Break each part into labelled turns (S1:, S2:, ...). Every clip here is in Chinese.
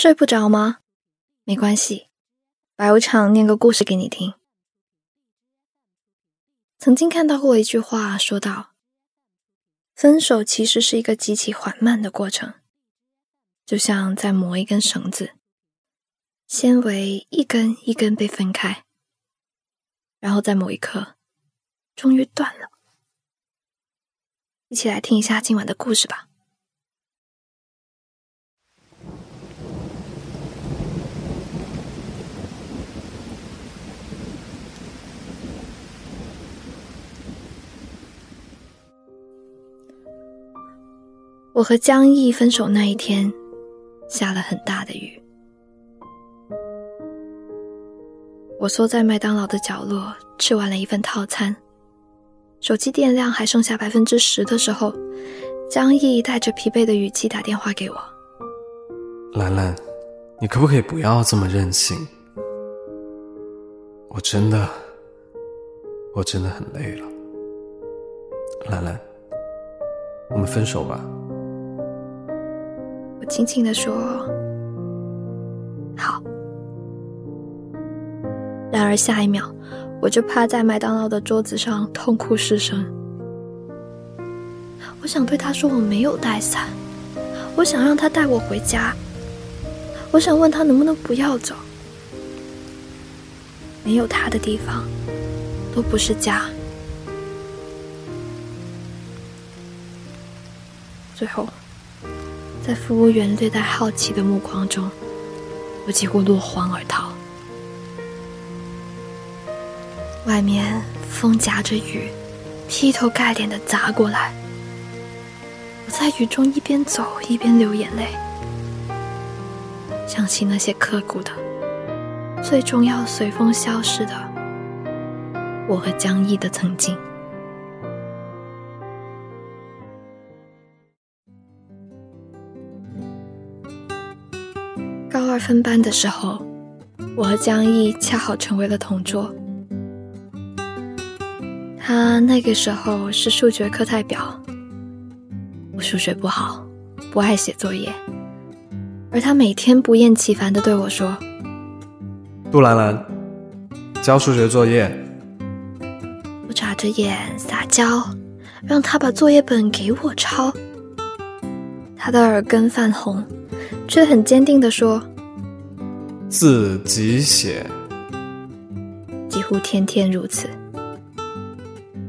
S1: 睡不着吗？没关系，白无常念个故事给你听。曾经看到过一句话，说道：“分手其实是一个极其缓慢的过程，就像在磨一根绳子，纤维一根一根被分开，然后在某一刻，终于断了。”一起来听一下今晚的故事吧。我和江毅分手那一天，下了很大的雨。我缩在麦当劳的角落，吃完了一份套餐。手机电量还剩下百分之十的时候，江毅带着疲惫的语气打电话给我：“
S2: 兰兰，你可不可以不要这么任性？我真的，我真的很累了。兰兰，我们分手吧。”
S1: 我轻轻的说：“好。”然而下一秒，我就趴在麦当劳的桌子上痛哭失声。我想对他说我没有带伞，我想让他带我回家，我想问他能不能不要走。没有他的地方，都不是家。最后。在服务员略带好奇的目光中，我几乎落荒而逃。外面风夹着雨，劈头盖脸的砸过来。我在雨中一边走一边流眼泪，想起那些刻骨的、最终要随风消失的我和江毅的曾经。分班的时候，我和江毅恰好成为了同桌。他那个时候是数学课代表，我数学不好，不爱写作业，而他每天不厌其烦的对我说：“
S2: 杜兰兰，交数学作业。”
S1: 我眨着眼撒娇，让他把作业本给我抄。他的耳根泛红。却很坚定地说：“
S2: 自己写。”
S1: 几乎天天如此。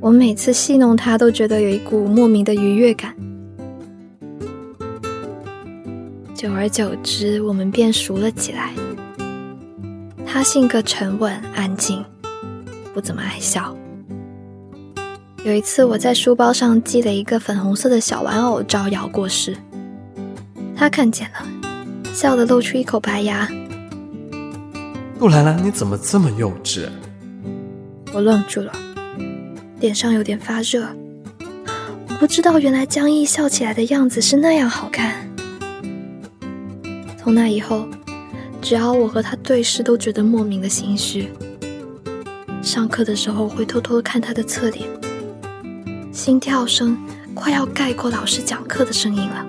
S1: 我每次戏弄他，都觉得有一股莫名的愉悦感。久而久之，我们变熟了起来。他性格沉稳安静，不怎么爱笑。有一次，我在书包上系了一个粉红色的小玩偶，招摇过市。他看见了。笑得露出一口白牙。
S2: 杜兰兰，你怎么这么幼稚？
S1: 我愣住了，脸上有点发热。我不知道，原来江毅笑起来的样子是那样好看。从那以后，只要我和他对视，都觉得莫名的心虚。上课的时候会偷偷看他的侧脸，心跳声快要盖过老师讲课的声音了。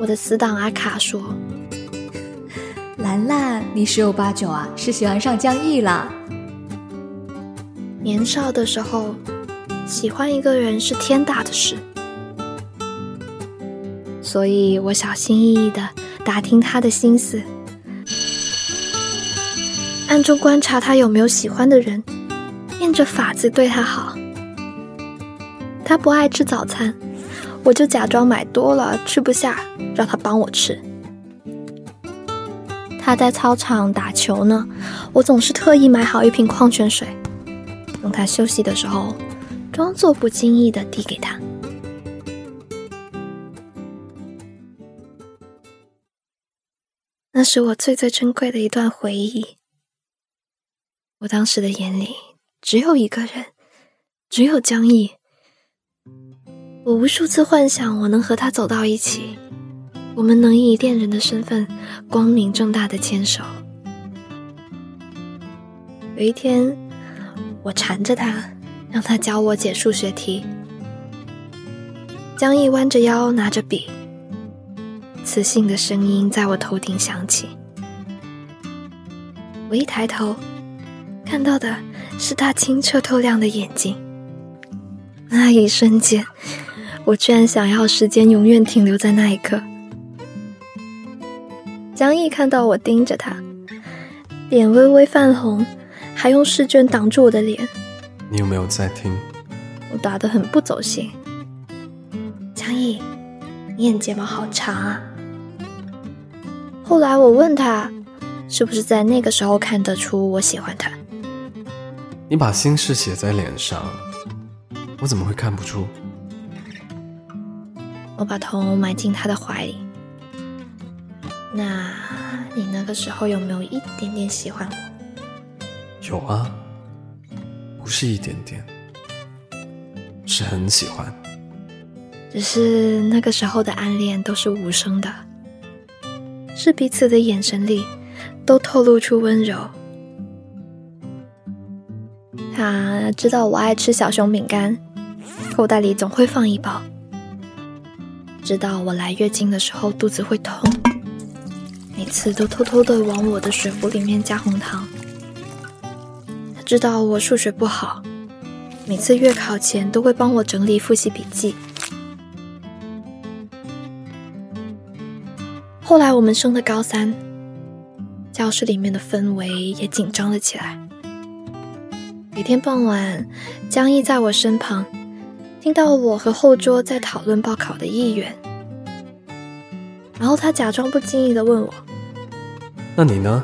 S1: 我的死党阿卡说：“
S3: 兰兰，你十有八九啊是喜欢上江毅了。
S1: 年少的时候，喜欢一个人是天大的事，所以我小心翼翼的打听他的心思，暗中观察他有没有喜欢的人，变着法子对他好。他不爱吃早餐。”我就假装买多了吃不下，让他帮我吃。他在操场打球呢，我总是特意买好一瓶矿泉水，等他休息的时候，装作不经意的递给他。那是我最最珍贵的一段回忆。我当时的眼里只有一个人，只有江毅。我无数次幻想，我能和他走到一起，我们能以恋人的身份光明正大的牵手。有一天，我缠着他，让他教我解数学题。江毅弯着腰拿着笔，磁性的声音在我头顶响起。我一抬头，看到的是他清澈透亮的眼睛。那一瞬间，我居然想要时间永远停留在那一刻。江毅看到我盯着他，脸微微泛红，还用试卷挡住我的脸。
S2: 你有没有在听？
S1: 我答得很不走心。江毅，你眼睫毛好长啊。后来我问他，是不是在那个时候看得出我喜欢他？
S2: 你把心事写在脸上，我怎么会看不出？
S1: 我把头埋进他的怀里。那你那个时候有没有一点点喜欢我？
S2: 有啊，不是一点点，是很喜欢。
S1: 只是那个时候的暗恋都是无声的。是彼此的眼神里，都透露出温柔。他知道我爱吃小熊饼干，口袋里总会放一包。知道我来月经的时候肚子会痛，每次都偷偷的往我的水壶里面加红糖。他知道我数学不好，每次月考前都会帮我整理复习笔记。后来我们升了高三，教室里面的氛围也紧张了起来。每天傍晚，江毅在我身旁，听到我和后桌在讨论报考的意愿，然后他假装不经意的问我：“
S2: 那你呢？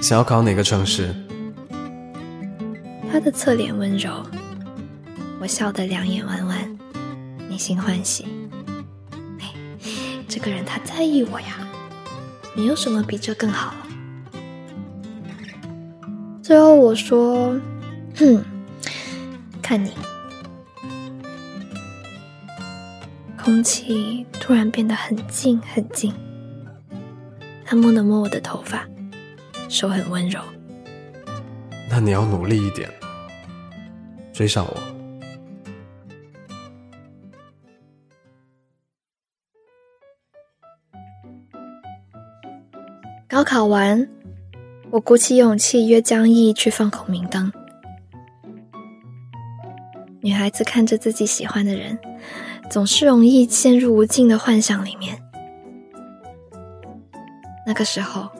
S2: 想要考哪个城市？”
S1: 他的侧脸温柔，我笑得两眼弯弯，内心欢喜。这个人他在意我呀，没有什么比这更好了。最后我说：“哼，看你。”空气突然变得很静很静。他摸了摸我的头发，手很温柔。
S2: 那你要努力一点，追上我。
S1: 高考完，我鼓起勇气约江毅去放孔明灯。女孩子看着自己喜欢的人，总是容易陷入无尽的幻想里面。那个时候，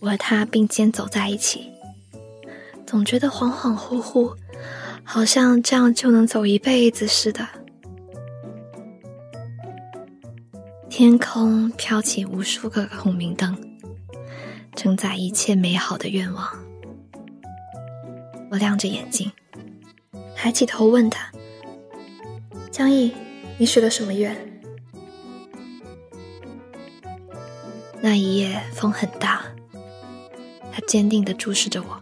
S1: 我和他并肩走在一起，总觉得恍恍惚惚，好像这样就能走一辈子似的。天空飘起无数个孔明灯。承载一切美好的愿望。我亮着眼睛，抬起头问他：“江毅，你许了什么愿？”那一夜风很大，他坚定的注视着我。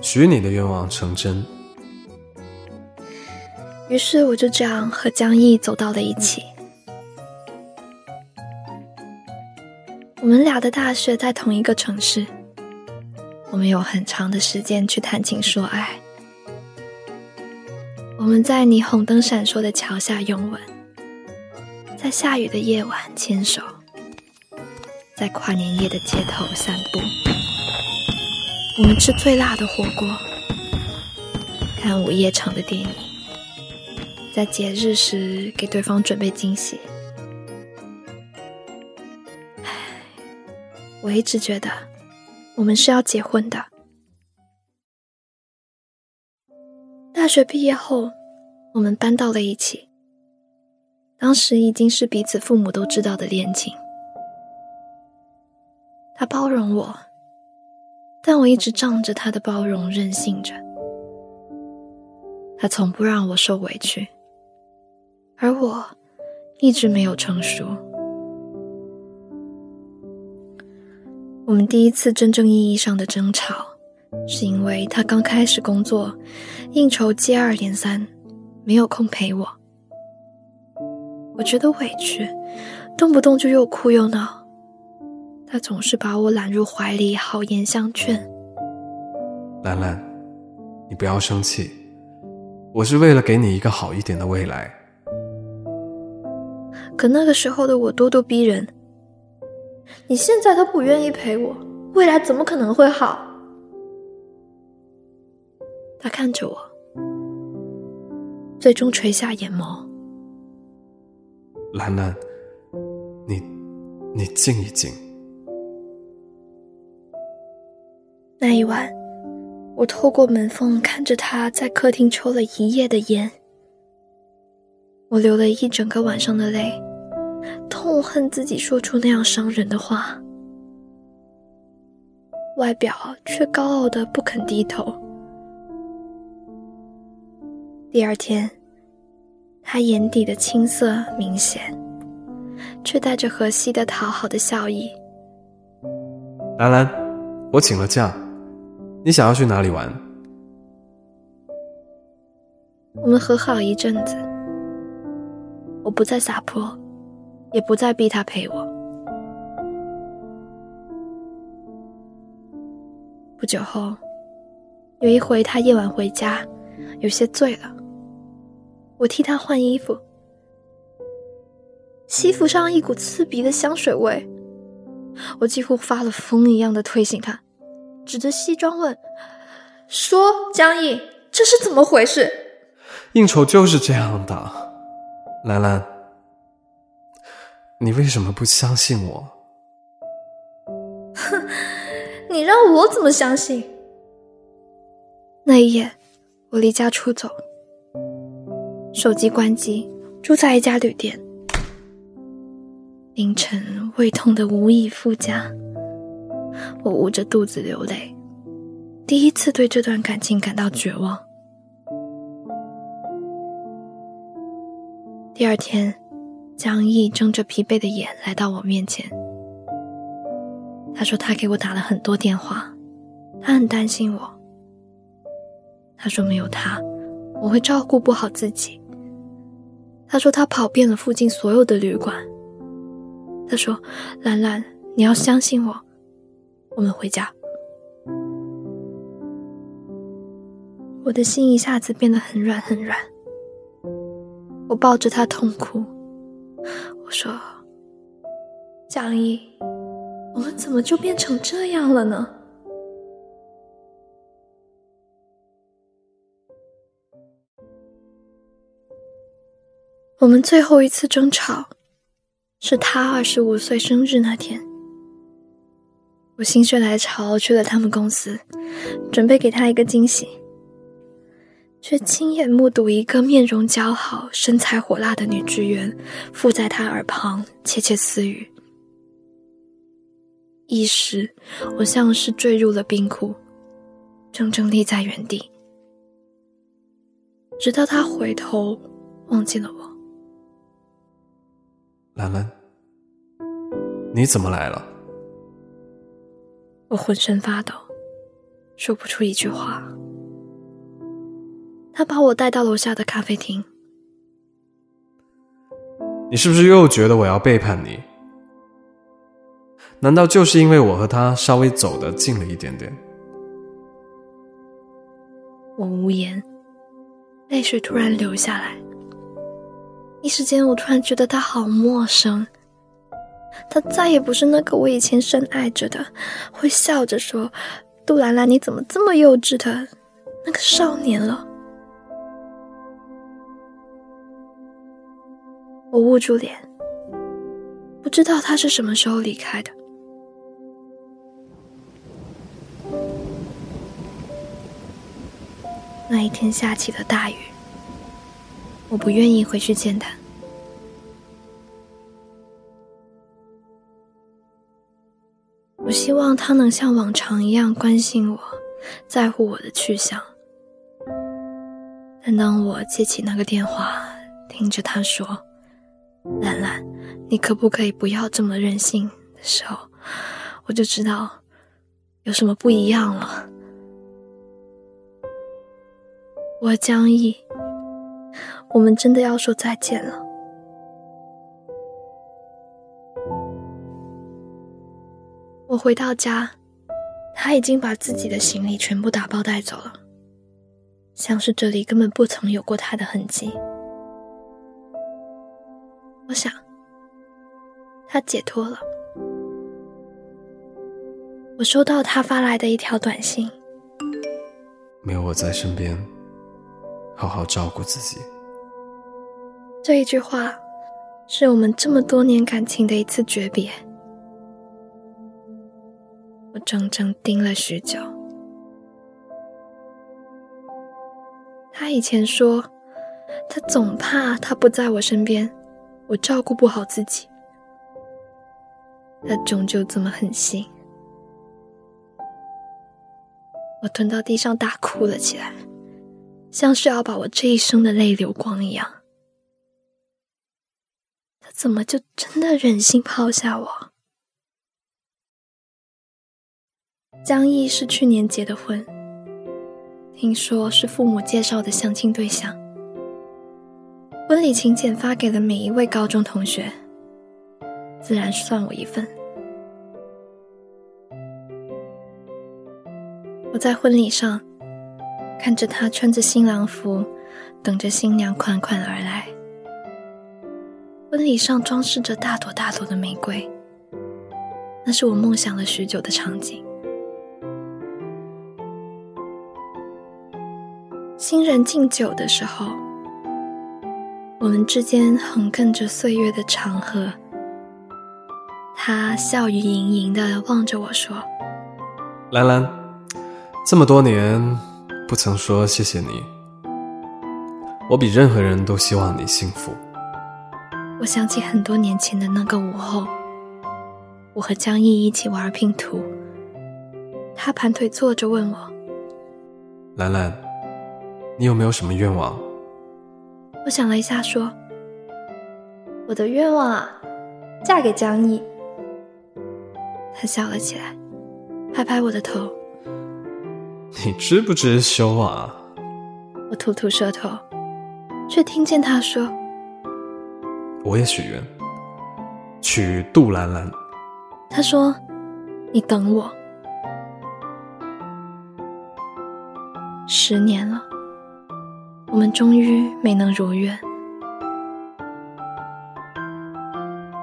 S2: 许你的愿望成真。
S1: 于是我就这样和江毅走到了一起。我们俩的大学在同一个城市，我们有很长的时间去谈情说爱。我们在霓虹灯闪烁的桥下拥吻，在下雨的夜晚牵手，在跨年夜的街头散步。我们吃最辣的火锅，看午夜场的电影，在节日时给对方准备惊喜。唉我一直觉得，我们是要结婚的。大学毕业后，我们搬到了一起。当时已经是彼此父母都知道的恋情。他包容我，但我一直仗着他的包容任性着。他从不让我受委屈，而我一直没有成熟。我们第一次真正意义上的争吵，是因为他刚开始工作，应酬接二连三，没有空陪我。我觉得委屈，动不动就又哭又闹。他总是把我揽入怀里，好言相劝。
S2: 兰兰，你不要生气，我是为了给你一个好一点的未来。
S1: 可那个时候的我咄咄逼人。你现在都不愿意陪我，未来怎么可能会好？他看着我，最终垂下眼眸。
S2: 兰兰，你，你静一静。
S1: 那一晚，我透过门缝看着他在客厅抽了一夜的烟，我流了一整个晚上的泪，痛恨自己说出那样伤人的话，外表却高傲的不肯低头。第二天，他眼底的青涩明显，却带着和煦的讨好的笑意。
S2: 兰兰，我请了假。你想要去哪里玩？
S1: 我们和好一阵子，我不再撒泼，也不再逼他陪我。不久后，有一回他夜晚回家，有些醉了，我替他换衣服，西服上一股刺鼻的香水味，我几乎发了疯一样的推醒他。指着西装问：“说江毅，这是怎么回事？”
S2: 应酬就是这样的，兰兰，你为什么不相信我？
S1: 哼，你让我怎么相信？那一夜，我离家出走，手机关机，住在一家旅店。凌晨，胃痛的无以复加。我捂着肚子流泪，第一次对这段感情感到绝望。第二天，江毅睁着疲惫的眼来到我面前。他说他给我打了很多电话，他很担心我。他说没有他，我会照顾不好自己。他说他跑遍了附近所有的旅馆。他说：“兰兰，你要相信我。”我们回家，我的心一下子变得很软很软。我抱着他痛哭，我说：“江毅，我们怎么就变成这样了呢？”我们最后一次争吵，是他二十五岁生日那天。我心血来潮去了他们公司，准备给他一个惊喜，却亲眼目睹一个面容姣好、身材火辣的女职员附在他耳旁窃窃私语。一时，我像是坠入了冰窟，怔怔立在原地，直到他回头望见了我。
S2: 兰兰，你怎么来了？
S1: 我浑身发抖，说不出一句话。他把我带到楼下的咖啡厅。
S2: 你是不是又觉得我要背叛你？难道就是因为我和他稍微走得近了一点点？
S1: 我无言，泪水突然流下来。一时间，我突然觉得他好陌生。他再也不是那个我以前深爱着的，会笑着说：“杜兰兰，你怎么这么幼稚？”的那个少年了。我捂住脸，不知道他是什么时候离开的。那一天下起了大雨，我不愿意回去见他。我希望他能像往常一样关心我，在乎我的去向。但当我接起那个电话，听着他说：“兰兰，你可不可以不要这么任性？”的时候，我就知道有什么不一样了。我江毅，我们真的要说再见了。我回到家，他已经把自己的行李全部打包带走了，像是这里根本不曾有过他的痕迹。我想，他解脱了。我收到他发来的一条短信：“
S2: 没有我在身边，好好照顾自己。”
S1: 这一句话，是我们这么多年感情的一次诀别。我整整盯了许久。他以前说，他总怕他不在我身边，我照顾不好自己。他终究这么狠心，我蹲到地上大哭了起来，像是要把我这一生的泪流光一样。他怎么就真的忍心抛下我？江毅是去年结的婚。听说是父母介绍的相亲对象，婚礼请柬发给了每一位高中同学，自然算我一份。我在婚礼上看着他穿着新郎服，等着新娘款款而来。婚礼上装饰着大朵大朵的玫瑰，那是我梦想了许久的场景。新人敬酒的时候，我们之间横亘着岁月的长河。他笑语盈盈的望着我说：“
S2: 兰兰，这么多年不曾说谢谢你，我比任何人都希望你幸福。”
S1: 我想起很多年前的那个午后，我和江毅一起玩拼图，他盘腿坐着问我：“
S2: 兰兰。”你有没有什么愿望？
S1: 我想了一下，说：“我的愿望啊，嫁给江毅。”他笑了起来，拍拍我的头：“
S2: 你知不知羞啊？”
S1: 我吐吐舌头，却听见他说：“
S2: 我也许愿，娶杜兰兰。”
S1: 他说：“你等我。”十年了。我们终于没能如愿。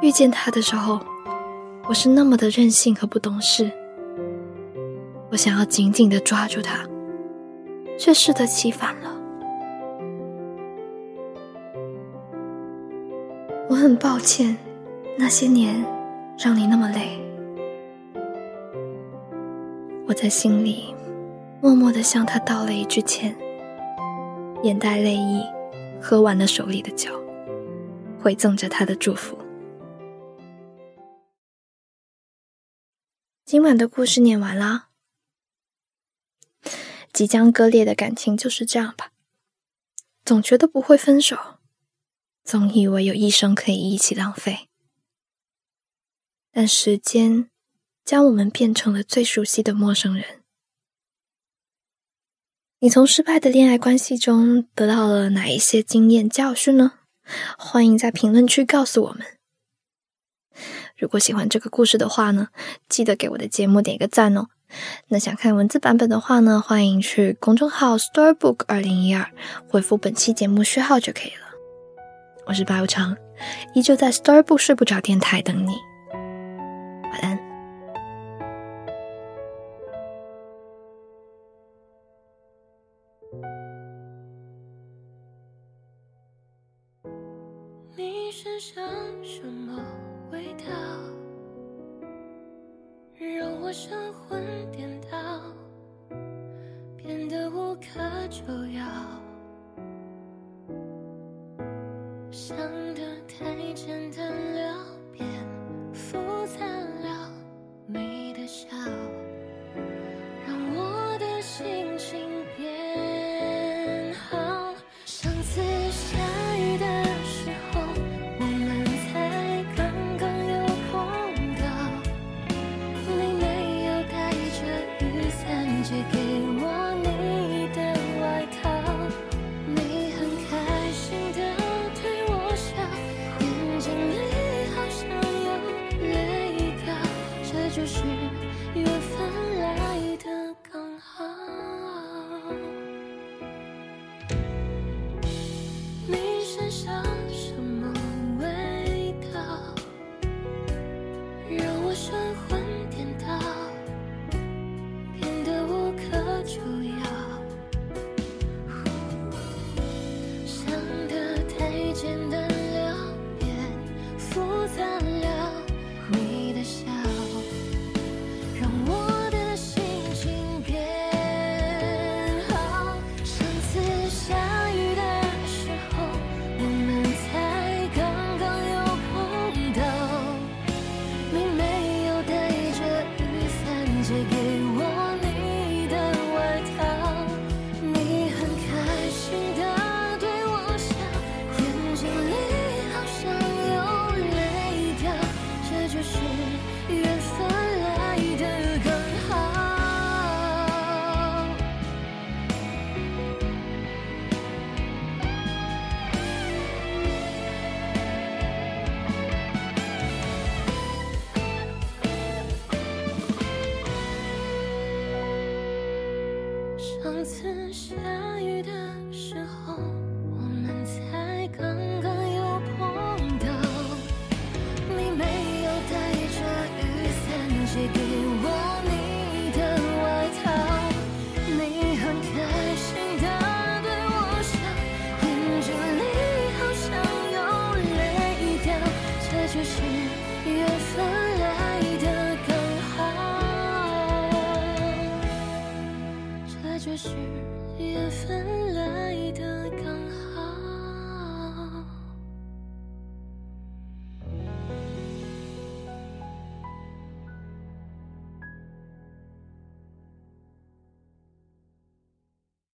S1: 遇见他的时候，我是那么的任性和不懂事。我想要紧紧的抓住他，却适得其反了。我很抱歉，那些年让你那么累。我在心里默默的向他道了一句歉。眼带泪意，喝完了手里的酒，回赠着他的祝福。今晚的故事念完啦，即将割裂的感情就是这样吧。总觉得不会分手，总以为有一生可以一起浪费，但时间将我们变成了最熟悉的陌生人。你从失败的恋爱关系中得到了哪一些经验教训呢？欢迎在评论区告诉我们。如果喜欢这个故事的话呢，记得给我的节目点一个赞哦。那想看文字版本的话呢，欢迎去公众号 Storybook 二零一二回复本期节目序号就可以了。我是白无常，依旧在 Storybook 睡不着电台等你。太简单了，
S4: as again.